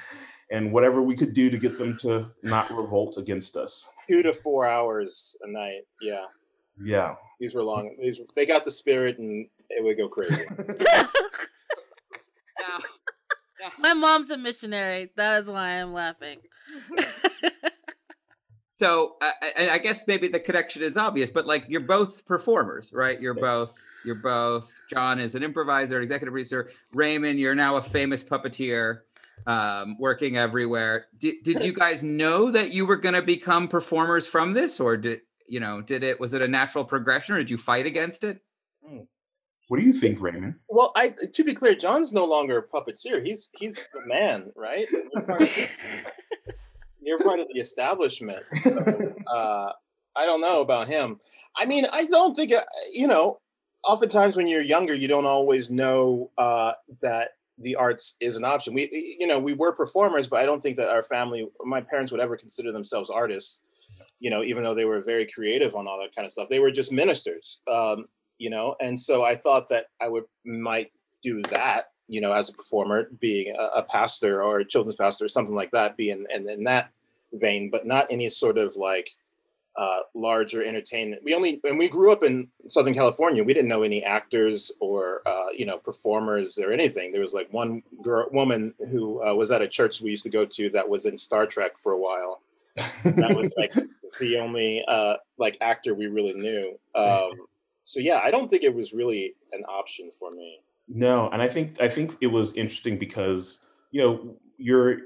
and whatever we could do to get them to not revolt against us two to four hours a night yeah yeah these were long these they got the spirit and it would go crazy now, my mom's a missionary. That is why I'm laughing. so I, I guess maybe the connection is obvious, but like you're both performers, right? You're both you're both John is an improviser, executive producer. Raymond, you're now a famous puppeteer, um, working everywhere. Did did you guys know that you were going to become performers from this, or did you know? Did it was it a natural progression, or did you fight against it? Hmm. What do you think, Raymond? Well, I to be clear, John's no longer a puppeteer. He's he's the man, right? You're part of the, establishment. So, uh, I don't know about him. I mean, I don't think you know. Oftentimes, when you're younger, you don't always know uh, that the arts is an option. We, you know, we were performers, but I don't think that our family, my parents, would ever consider themselves artists. You know, even though they were very creative on all that kind of stuff, they were just ministers. Um, you know and so i thought that i would might do that you know as a performer being a, pastor or a children's pastor or something like that be in, in, in that vein but not any sort of like uh, larger entertainment. We only and we grew up in southern california we didn't know any actors or uh, you know performers or anything. There was like one girl woman who uh, was at a church we used to go to that was in star trek for a while. That was like the only uh, like actor we really knew. Um, so yeah, I don't think it was really an option for me. No, and I think I think it was interesting because you know you're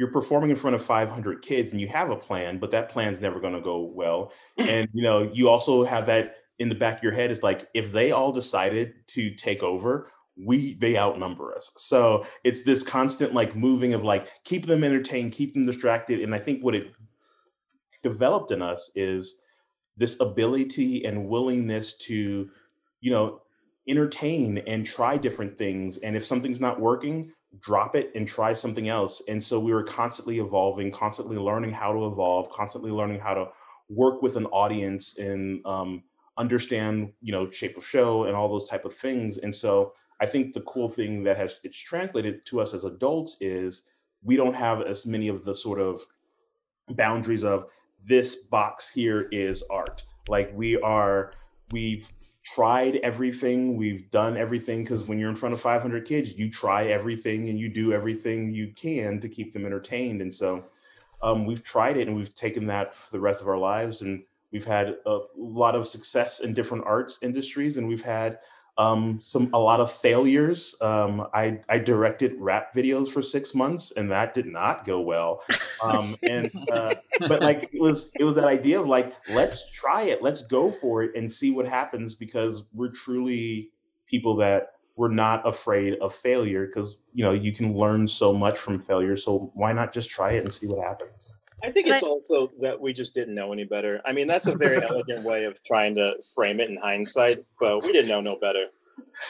you're performing in front of 500 kids and you have a plan, but that plan's never going to go well. Mm. And you know you also have that in the back of your head is like if they all decided to take over, we they outnumber us. So it's this constant like moving of like keep them entertained, keep them distracted. And I think what it developed in us is this ability and willingness to, you know, entertain and try different things. And if something's not working, drop it and try something else. And so we were constantly evolving, constantly learning how to evolve, constantly learning how to work with an audience and um, understand, you know, shape of show and all those type of things. And so I think the cool thing that has it's translated to us as adults is we don't have as many of the sort of boundaries of this box here is art. Like we are, we've tried everything, we've done everything because when you're in front of 500 kids, you try everything and you do everything you can to keep them entertained. And so um, we've tried it and we've taken that for the rest of our lives. And we've had a lot of success in different arts industries and we've had um, some a lot of failures. Um, I, I directed rap videos for six months, and that did not go well. Um, and uh, but like it was it was that idea of like let's try it, let's go for it, and see what happens because we're truly people that we're not afraid of failure because you know you can learn so much from failure. So why not just try it and see what happens? I think it's also that we just didn't know any better. I mean, that's a very elegant way of trying to frame it in hindsight, but we didn't know no better.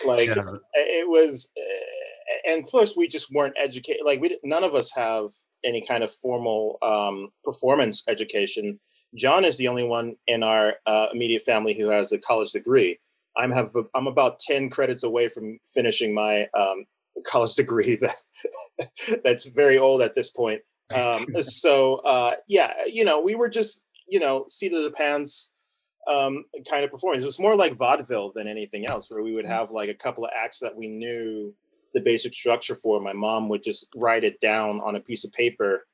Like yeah. it was, eh, and plus we just weren't educated. Like we, none of us have any kind of formal um, performance education. John is the only one in our uh, immediate family who has a college degree. I'm have I'm about ten credits away from finishing my um, college degree that that's very old at this point. Um, so uh, yeah, you know, we were just you know seat of the pants um, kind of performance. It was more like vaudeville than anything else, where we would mm. have like a couple of acts that we knew the basic structure for. My mom would just write it down on a piece of paper,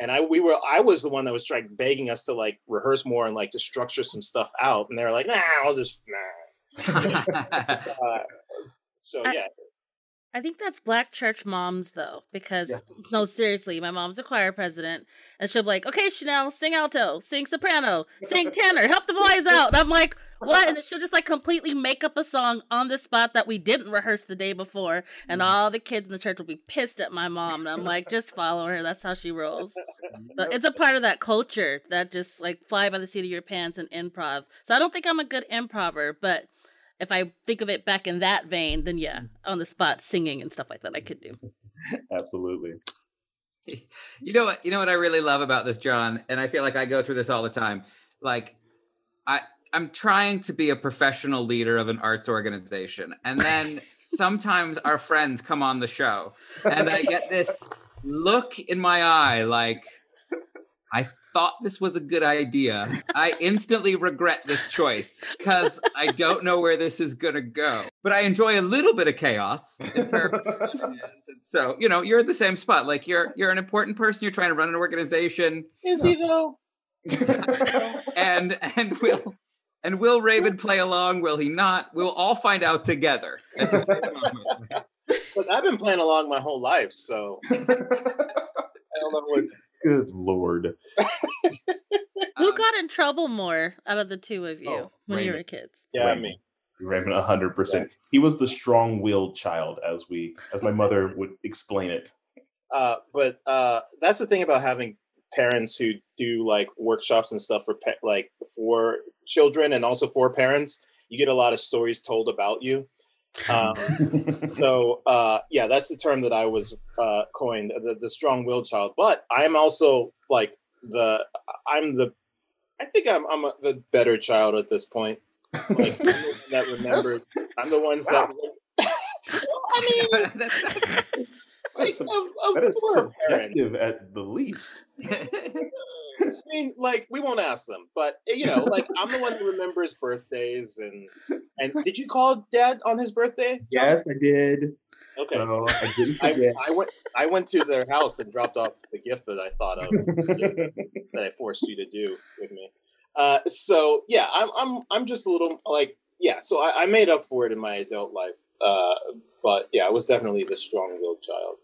and I we were I was the one that was like begging us to like rehearse more and like to structure some stuff out, and they were like, "Nah, I'll just nah." uh, so yeah, I think that's black church moms though, because yeah. no, seriously, my mom's a choir president, and she'll be like, "Okay, Chanel, sing alto, sing soprano, sing tenor, help the boys out." And I'm like, "What?" And she'll just like completely make up a song on the spot that we didn't rehearse the day before, and mm. all the kids in the church will be pissed at my mom. And I'm like, "Just follow her. That's how she rolls." But it's a part of that culture that just like fly by the seat of your pants and improv. So I don't think I'm a good improver, but if I think of it back in that vein, then yeah, mm. on the spot singing and stuff like that I could do. Absolutely. You know what? You know what I really love about this, John, and I feel like I go through this all the time. Like, I I'm trying to be a professional leader of an arts organization, and then sometimes our friends come on the show, and I get this look in my eye, like I thought this was a good idea. I instantly regret this choice because I don't know where this is going to go. But I enjoy a little bit of chaos and, and So you know you're in the same spot. Like you're you're an important person. You're trying to run an organization. Is he though? and and will and will Raven play along? Will he not? We'll all find out together at the same moment. Look, I've been playing along my whole life, so I don't know what. Good lord. Who Um, got in trouble more out of the two of you Oh, when you were kids? Yeah, Right. me. Raven, hundred percent. He was the strong-willed child, as we, as my mother would explain it. Uh, but uh, that's the thing about having parents who do like workshops and stuff for pe- like for children and also for parents. You get a lot of stories told about you. Um, so uh, yeah, that's the term that I was uh, coined, the, the strong-willed child. But I'm also like the I'm the I think I'm I'm a, the better child at this point. Like I'm the one that remembers. I'm the ones that. I mean, That's- like, That's of, of is four parents. subjective at the least. I mean, like we won't ask them, but eh, you know, like I'm the one who remembers birthdays and and did you call dad on his birthday? Yes, I did. Okay. So I didn't I, forget. I went I went to their house and dropped off the gift that I thought of that I forced you to do with me. Uh, so yeah, I'm I'm I'm just a little like yeah. So I, I made up for it in my adult life, uh, but yeah, I was definitely the strong-willed child.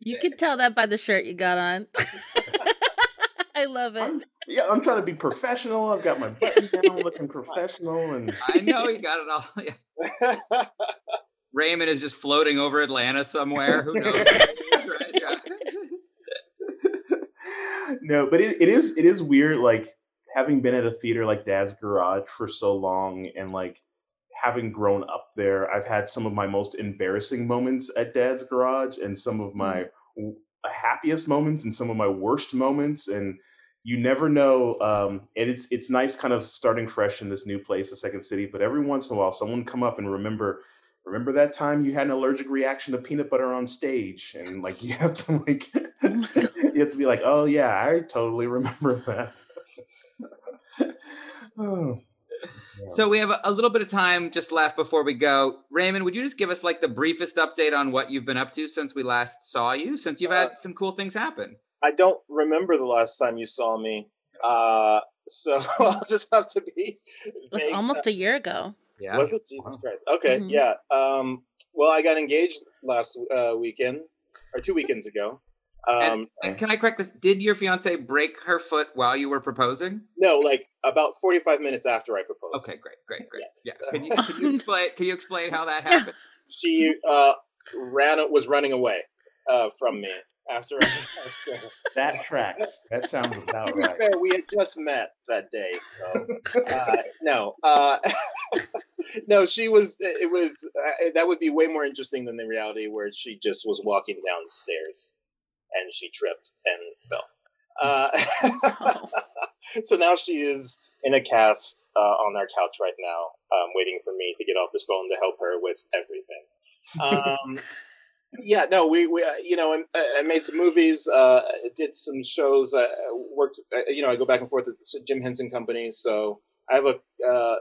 You eh, can tell that by the shirt you got on. I love it. I'm, yeah, I'm trying to be professional. I've got my button down, looking professional, and I know you got it all. Yeah. Raymond is just floating over Atlanta somewhere. Who knows? No, but it, it is it is weird. Like having been at a theater like Dad's Garage for so long, and like having grown up there, I've had some of my most embarrassing moments at Dad's Garage, and some of my w- happiest moments, and some of my worst moments, and you never know. Um, and it's it's nice, kind of starting fresh in this new place, the Second City. But every once in a while, someone come up and remember. Remember that time you had an allergic reaction to peanut butter on stage, and like you have to like you have to be like, oh yeah, I totally remember that. oh. So we have a, a little bit of time just left before we go. Raymond, would you just give us like the briefest update on what you've been up to since we last saw you? Since you've had some cool things happen. I don't remember the last time you saw me, uh, so I'll just have to be. It was vague. almost a year ago. Yeah. Was it Jesus Wow. Christ? Okay, Mhm. yeah. Um, well, I got engaged last uh, weekend or two weekends ago. Um, And can I correct this? Did your fiance break her foot while you were proposing? no, like about forty-five minutes after I proposed. Okay, great, great, great. Yes. Yeah. Can you, can you explain? Can you explain how that happened? She uh, ran was running away uh, from me after I asked her. That tracks. That sounds To about be right. fair, we had just met that day, so uh, no, uh, no. She was. It was uh, that would be way more interesting than the reality where she just was walking downstairs and she tripped and fell. Uh, so now she is in a cast uh, on our couch right now, um, waiting for me to get off this phone to help her with everything. Um, yeah, no, we, we uh, you know, I, I made some movies, uh, did some shows, uh, worked, uh, you know, I go back and forth at the Jim Henson Company. So I have a uh,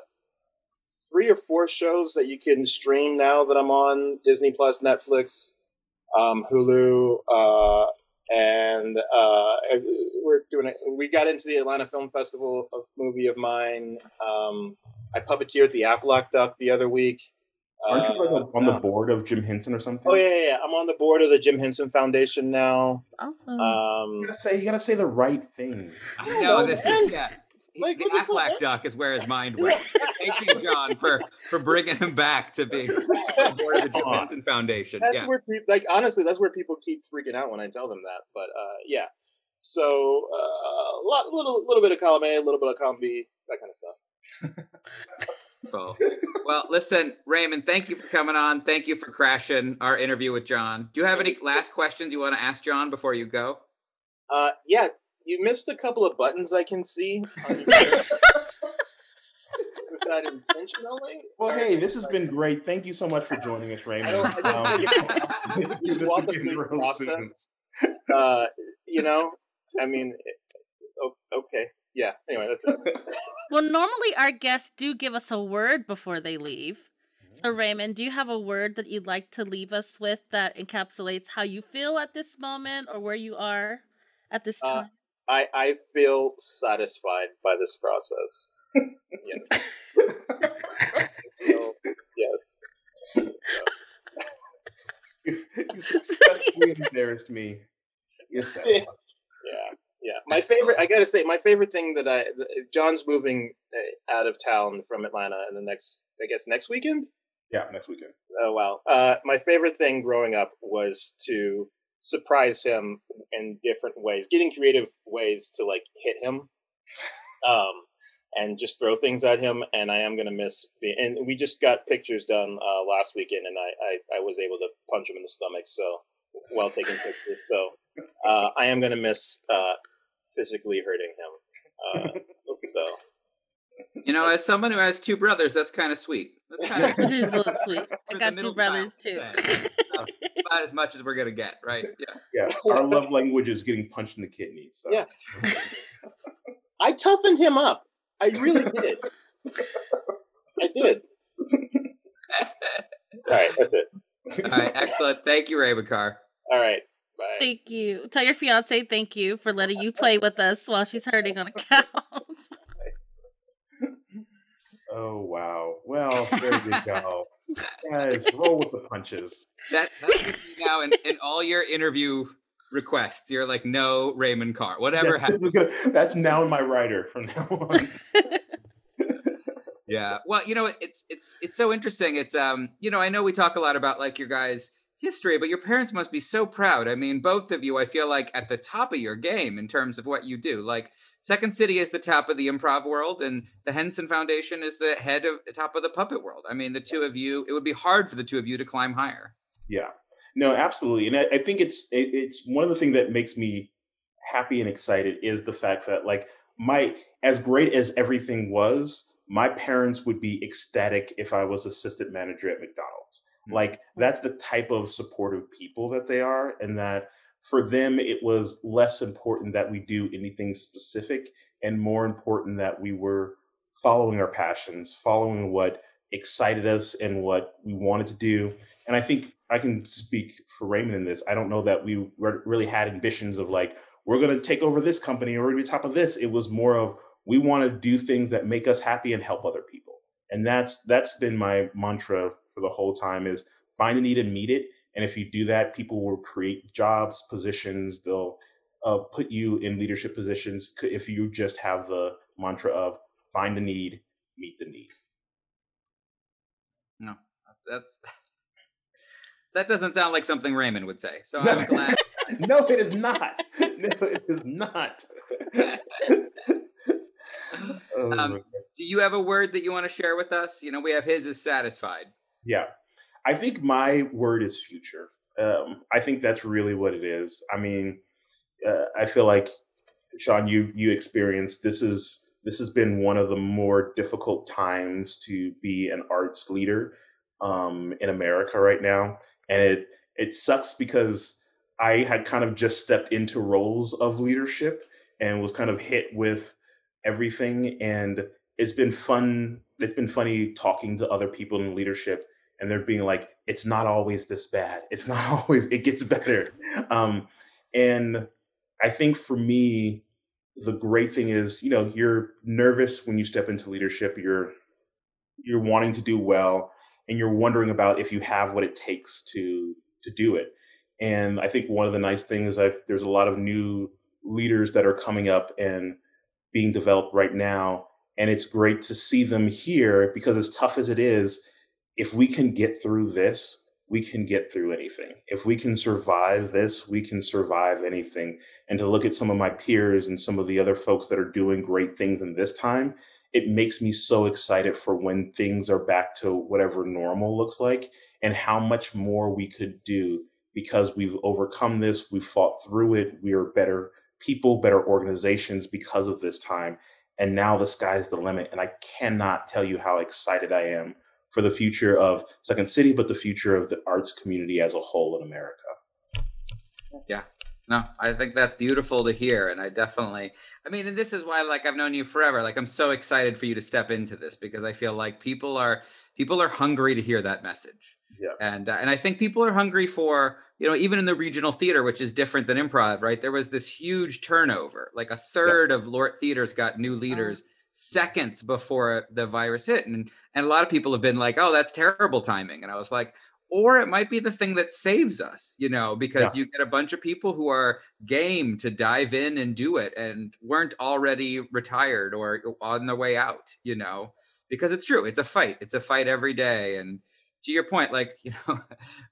three or four shows that you can stream now that I'm on Disney Plus, Netflix, um, Hulu, uh, and uh, we're doing it. We got into the Atlanta Film Festival of movie of mine. Um, I puppeteered the Aflac Duck the other week. Aren't you like Uh, on the no. board of Jim Henson or something? Oh yeah, yeah, yeah. I'm on the board of the Jim Henson Foundation now. Awesome. You Um, gotta say you gotta say the right thing. I know know, this man. is yeah. Like, the fuck? Duck is where his mind went. Thank you, John, for for bringing him back to being board of the Jim Come on. Henson Foundation. that's Yeah. where people, like honestly, that's where people keep freaking out when I tell them that. But uh, yeah, so uh, a lot, little, little bit of column A, a little bit of column B, that kind of stuff. Cool. Well, listen, Raymond, thank you for coming on. Thank you for crashing our interview with John. Do you have any last questions you want to ask John before you go? Uh, yeah, you missed a couple of buttons I can see. On your Was that intentionally? Well, hey, this has been great. Thank you so much for joining us, Raymond. don't, I don't Um, think it, do just this walk the again complete real soon. process. Uh, you know, I mean, it, okay, yeah. Anyway, that's it. well, normally our guests do give us a word before they leave. So, Raymond, do you have a word that you'd like to leave us with that encapsulates how you feel at this moment or where you are at this uh, time? Uh, I, I feel satisfied by this process. yes. so, yes. you, you successfully embarrassed me. Yes, yeah, yeah. My favorite, I gotta say, my favorite thing that I John's moving uh, out of town from Atlanta in the next, I guess, next weekend. Yeah, next weekend. Oh wow! Uh, my favorite thing growing up was to surprise him in different ways, getting creative ways to like hit him, um, and just throw things at him. And I am gonna miss. Being, and we just got pictures done uh, last weekend, and I, I I was able to punch him in the stomach. So while taking pictures, so uh, I am gonna miss uh, physically hurting him. Uh, so you know, as someone who has two brothers, that's kind of sweet. That's kind of sweet. it is a little sweet. I got two brothers too. about as much as we're gonna get, right? Yeah. Yeah. Our love language is getting punched in the kidneys. So. Yeah. I toughened him up. I really did. I did. All right, that's it. All right, excellent. Thank you, Raymond Carr. All right. Bye. Thank you. Tell your fiance thank you for letting you play with us while she's hurting on a couch. Oh wow! Well, there you go, guys. Roll with the punches. That that's now in, in all your interview requests. You're like, no, Raymond Carr, whatever that's, happens. That's now my writer from now on. yeah. Well, you know, it's it's it's so interesting. It's um, you know, I know we talk a lot about like your guys' history, but your parents must be so proud. I mean, both of you, I feel like at the top of your game in terms of what you do. Like Second City is the top of the improv world, and the Henson Foundation is the head of the top of the puppet world. I mean, the two of you, it would be hard for the two of you to climb higher. Yeah, no, absolutely, and I, I think it's it, it's one of the things that makes me happy and excited is the fact that like my as great as everything was, my parents would be ecstatic if I was assistant manager at McDonald's. Mm-hmm. Like that's the type of supportive people that they are, and that for them, it was less important that we do anything specific and more important that we were following our passions, following what excited us and what we wanted to do. And I think I can speak for Raymond in this. I don't know that we really had ambitions of like, we're going to take over this company or we're going to be top of this. It was more of, we want to do things that make us happy and help other people. And that's that's been my mantra for the whole time is find a need and meet it and if you do that, people will create jobs, positions. They'll uh, put you in leadership positions if you just have the mantra of find a need, meet the need. No, that's, that's, that's that doesn't sound like something Raymond would say. So I'm glad. no, it is not. No, it is not. oh, um, do you have a word that you want to share with us? You know, we have his is satisfied. Yeah. I think my word is future. Um, I think that's really what it is. I mean, uh, I feel like Sean, you you experienced this is this has been one of the more difficult times to be an arts leader um, in America right now, and it it sucks because I had kind of just stepped into roles of leadership and was kind of hit with everything, and it's been fun. It's been funny talking to other people in leadership and they're being like, it's not always this bad. It's not always, it gets better. Um, and I think for me, the great thing is, you know, you're nervous when you step into leadership. You're you're wanting to do well, and you're wondering about if you have what it takes to to do it. And I think one of the nice things I've, there's a lot of new leaders that are coming up and being developed right now, and it's great to see them here because as tough as it is, if we can get through this, we can get through anything. If we can survive this, we can survive anything. And to look at some of my peers and some of the other folks that are doing great things in this time, it makes me so excited for when things are back to whatever normal looks like and how much more we could do because we've overcome this, we've fought through it, we are better people, better organizations because of this time. And now the sky's the limit. And I cannot tell you how excited I am for the future of Second City, but the future of the arts community as a whole in America. Yeah. No, I think that's beautiful to hear. And I definitely, I mean, and this is why, like, I've known you forever. Like, I'm so excited for you to step into this because I feel like people are, people are hungry to hear that message. Yeah. And uh, and I think people are hungry for you know even in the regional theater, which is different than improv, right? There was this huge turnover. Like a third yeah. of LORT theaters got new leaders seconds before the virus hit, and and a lot of people have been like, "Oh, that's terrible timing," and I was like. Or it might be the thing that saves us, you know, because yeah. you get a bunch of people who are game to dive in and do it and weren't already retired or on their way out, you know, because it's true. It's a fight. It's a fight every day. And to your point, like, you know,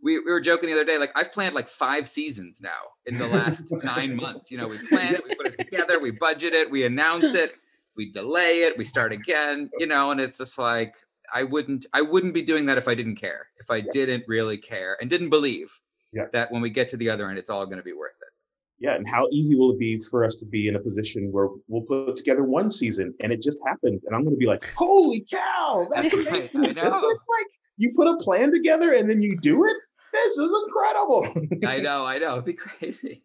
we, we were joking the other day, like I've planned like five seasons now in the last nine months. You know, we plan it, we put it together, we budget it, we announce it, we delay it, we start again, you know, and it's just like I wouldn't I wouldn't be doing that if I didn't care. If I yeah. didn't really care and didn't believe yeah. that when we get to the other end, it's all going to be worth it. Yeah, and how easy will it be for us to be in a position where we'll put together one season and it just happened, and I'm going to be like, "Holy cow, that's, that's right. I know. like you put a plan together and then you do it. This is incredible. I know, I know. It'd be crazy.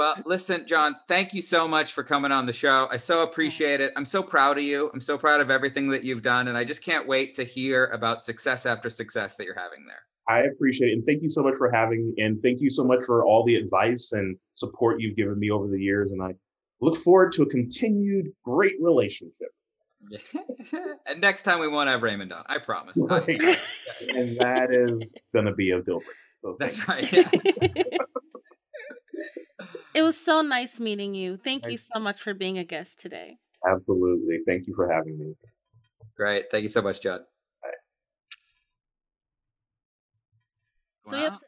Well, listen, John, thank you so much for coming on the show. I so appreciate it. I'm so proud of you. I'm so proud of everything that you've done. And I just can't wait to hear about success after success that you're having there. I appreciate it. And thank you so much for having me. And thank you so much for all the advice and support you've given me over the years. And I look forward to a continued great relationship. and next time we won't have Raymond on. I promise. Right. and that is going to be a deal breaker. So That's right. Yeah. it was so nice meeting you. Thank you so much for being a guest today. Absolutely. Thank you for having me. Great. Thank you so much, John. So wow. we have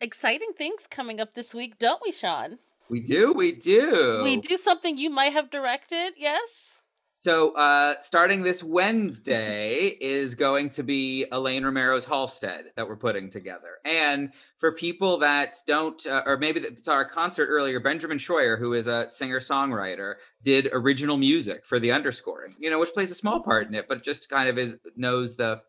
exciting things coming up this week, don't we, Sean? We do. We do. We do something you might have directed. Yes. So, uh, starting this Wednesday is going to be Elaine Romero's Halstead that we're putting together. And for people that don't, uh, or maybe that saw our concert earlier, Benjamin Scheuer, who is a singer songwriter, did original music for the underscoring, you know, which plays a small part in it, but just kind of is knows the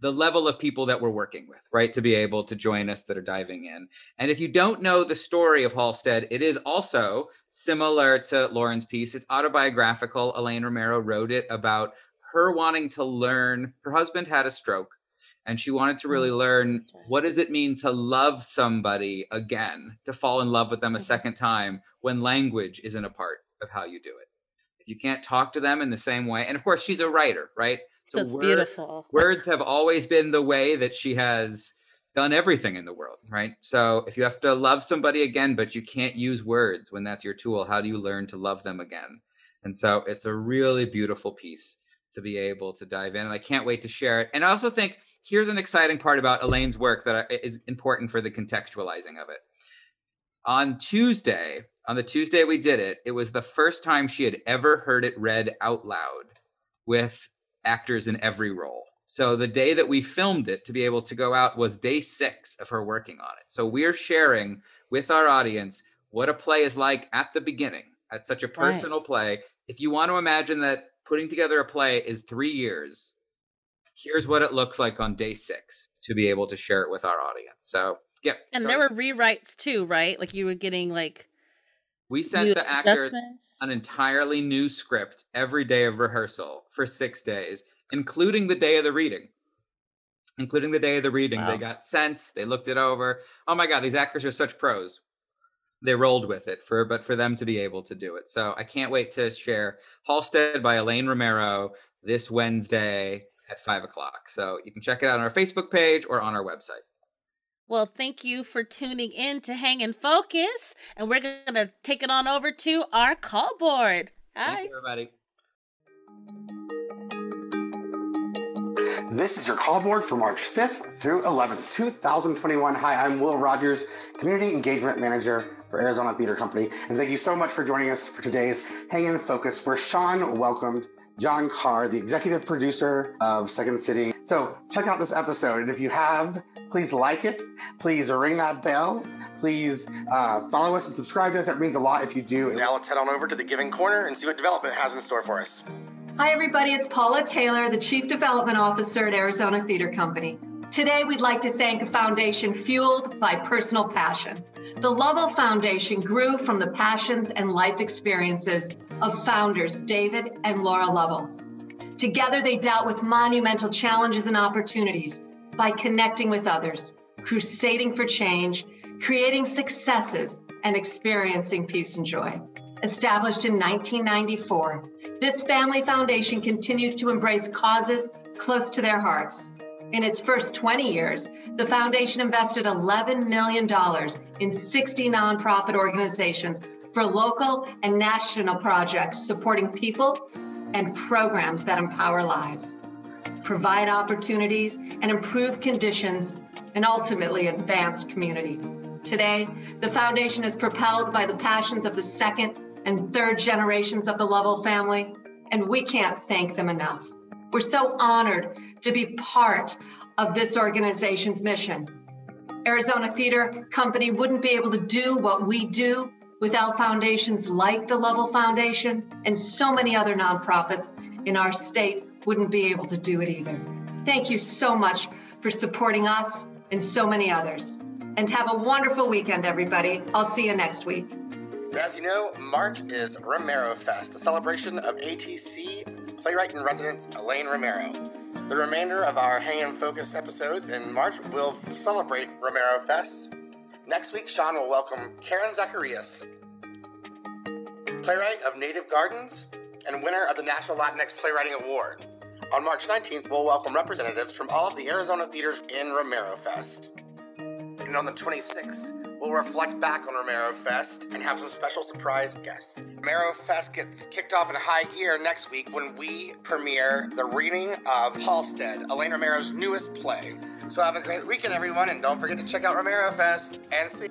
the level of people that we're working with, right? To be able to join us that are diving in. And if you don't know the story of Halstead, it is also similar to Lauren's piece. It's autobiographical. Elaine Romero wrote it about her wanting to learn. Her husband had a stroke and she wanted to really mm, learn what does it mean to love somebody again, to fall in love with them a mm-hmm. second time when language isn't a part of how you do it. If you can't talk to them in the same way, and of course she's a writer, right? So That's word, beautiful. words have always been the way that she has done everything in the world, right? So if you have to love somebody again, but you can't use words when that's your tool, how do you learn to love them again? And so it's a really beautiful piece to be able to dive in. And I can't wait to share it. And I also think here's an exciting part about Elaine's work that is important for the contextualizing of it. On Tuesday, on the Tuesday we did it, it was the first time she had ever heard it read out loud with actors in every role. So the day that we filmed it to be able to go out was day six of her working on it. So we're sharing with our audience what a play is like at the beginning, at such a personal right. play. If you want to imagine that putting together a play is three years, here's what it looks like on day six to be able to share it with our audience. So yeah. And there were rewrites too, right? Like you were getting like we sent the actor an entirely new script every day of rehearsal for six days, including the day of the reading. Including the day of the reading. Wow. They got sent, they looked it over. Oh my God, these actors are such pros. They rolled with it for but for them to be able to do it. So I can't wait to share Halstead by Elaine Romero this Wednesday at five o'clock. So you can check it out on our Facebook page or on our website. Well, thank you for tuning in to Hang and Focus. And we're going to take it on over to our call board. Hi. Thank you, everybody. This is your call board for March 5th through 11th, 2021. Hi, I'm Will Rogers, Community Engagement Manager for Arizona Theater Company. And thank you so much for joining us for today's Hang and Focus, where Sean welcomed John Carr, the executive producer of Second City. So check out this episode. And if you have, please like it. Please ring that bell. Please uh, follow us and subscribe to us. That means a lot if you do. Now let's head on over to the Giving Corner and see what development has in store for us. Hi, everybody. It's Paula Taylor, the Chief Development Officer at Arizona Theater Company. Today, we'd like to thank a foundation fueled by personal passion. The Lovell Foundation grew from the passions and life experiences of founders David and Laura Lovell. Together, they dealt with monumental challenges and opportunities by connecting with others, crusading for change, creating successes, and experiencing peace and joy. Established in 1994, this family foundation continues to embrace causes close to their hearts. In its first 20 years, the foundation invested $11 million in 60 nonprofit organizations for local and national projects supporting people and programs that empower lives, provide opportunities, and improve conditions, and ultimately advance community. Today, the foundation is propelled by the passions of the second and third generations of the Lovell family, and we can't thank them enough. We're so honored to be part of this organization's mission. Arizona Theater Company wouldn't be able to do what we do without foundations like the Lovell Foundation and so many other nonprofits in our state wouldn't be able to do it either. Thank you so much for supporting us and so many others. And have a wonderful weekend, everybody. I'll see you next week. As you know, March is Romero Fest, a celebration of ATC playwright in residence Elaine Romero. The remainder of our Hang and Focus episodes in March will celebrate Romero Fest. Next week, Sean will welcome Karen Zacarías, playwright of Native Gardens and winner of the National Latinx Playwriting Award. On March 19th, we'll welcome representatives from all of the Arizona theaters in Romero Fest. And on the 26th, we'll reflect back on Romero Fest and have some special surprise guests. Romero Fest gets kicked off in high gear next week when we premiere the reading of Halstead, Elaine Romero's newest play. So have a great weekend, everyone, and don't forget to check out Romero Fest and see.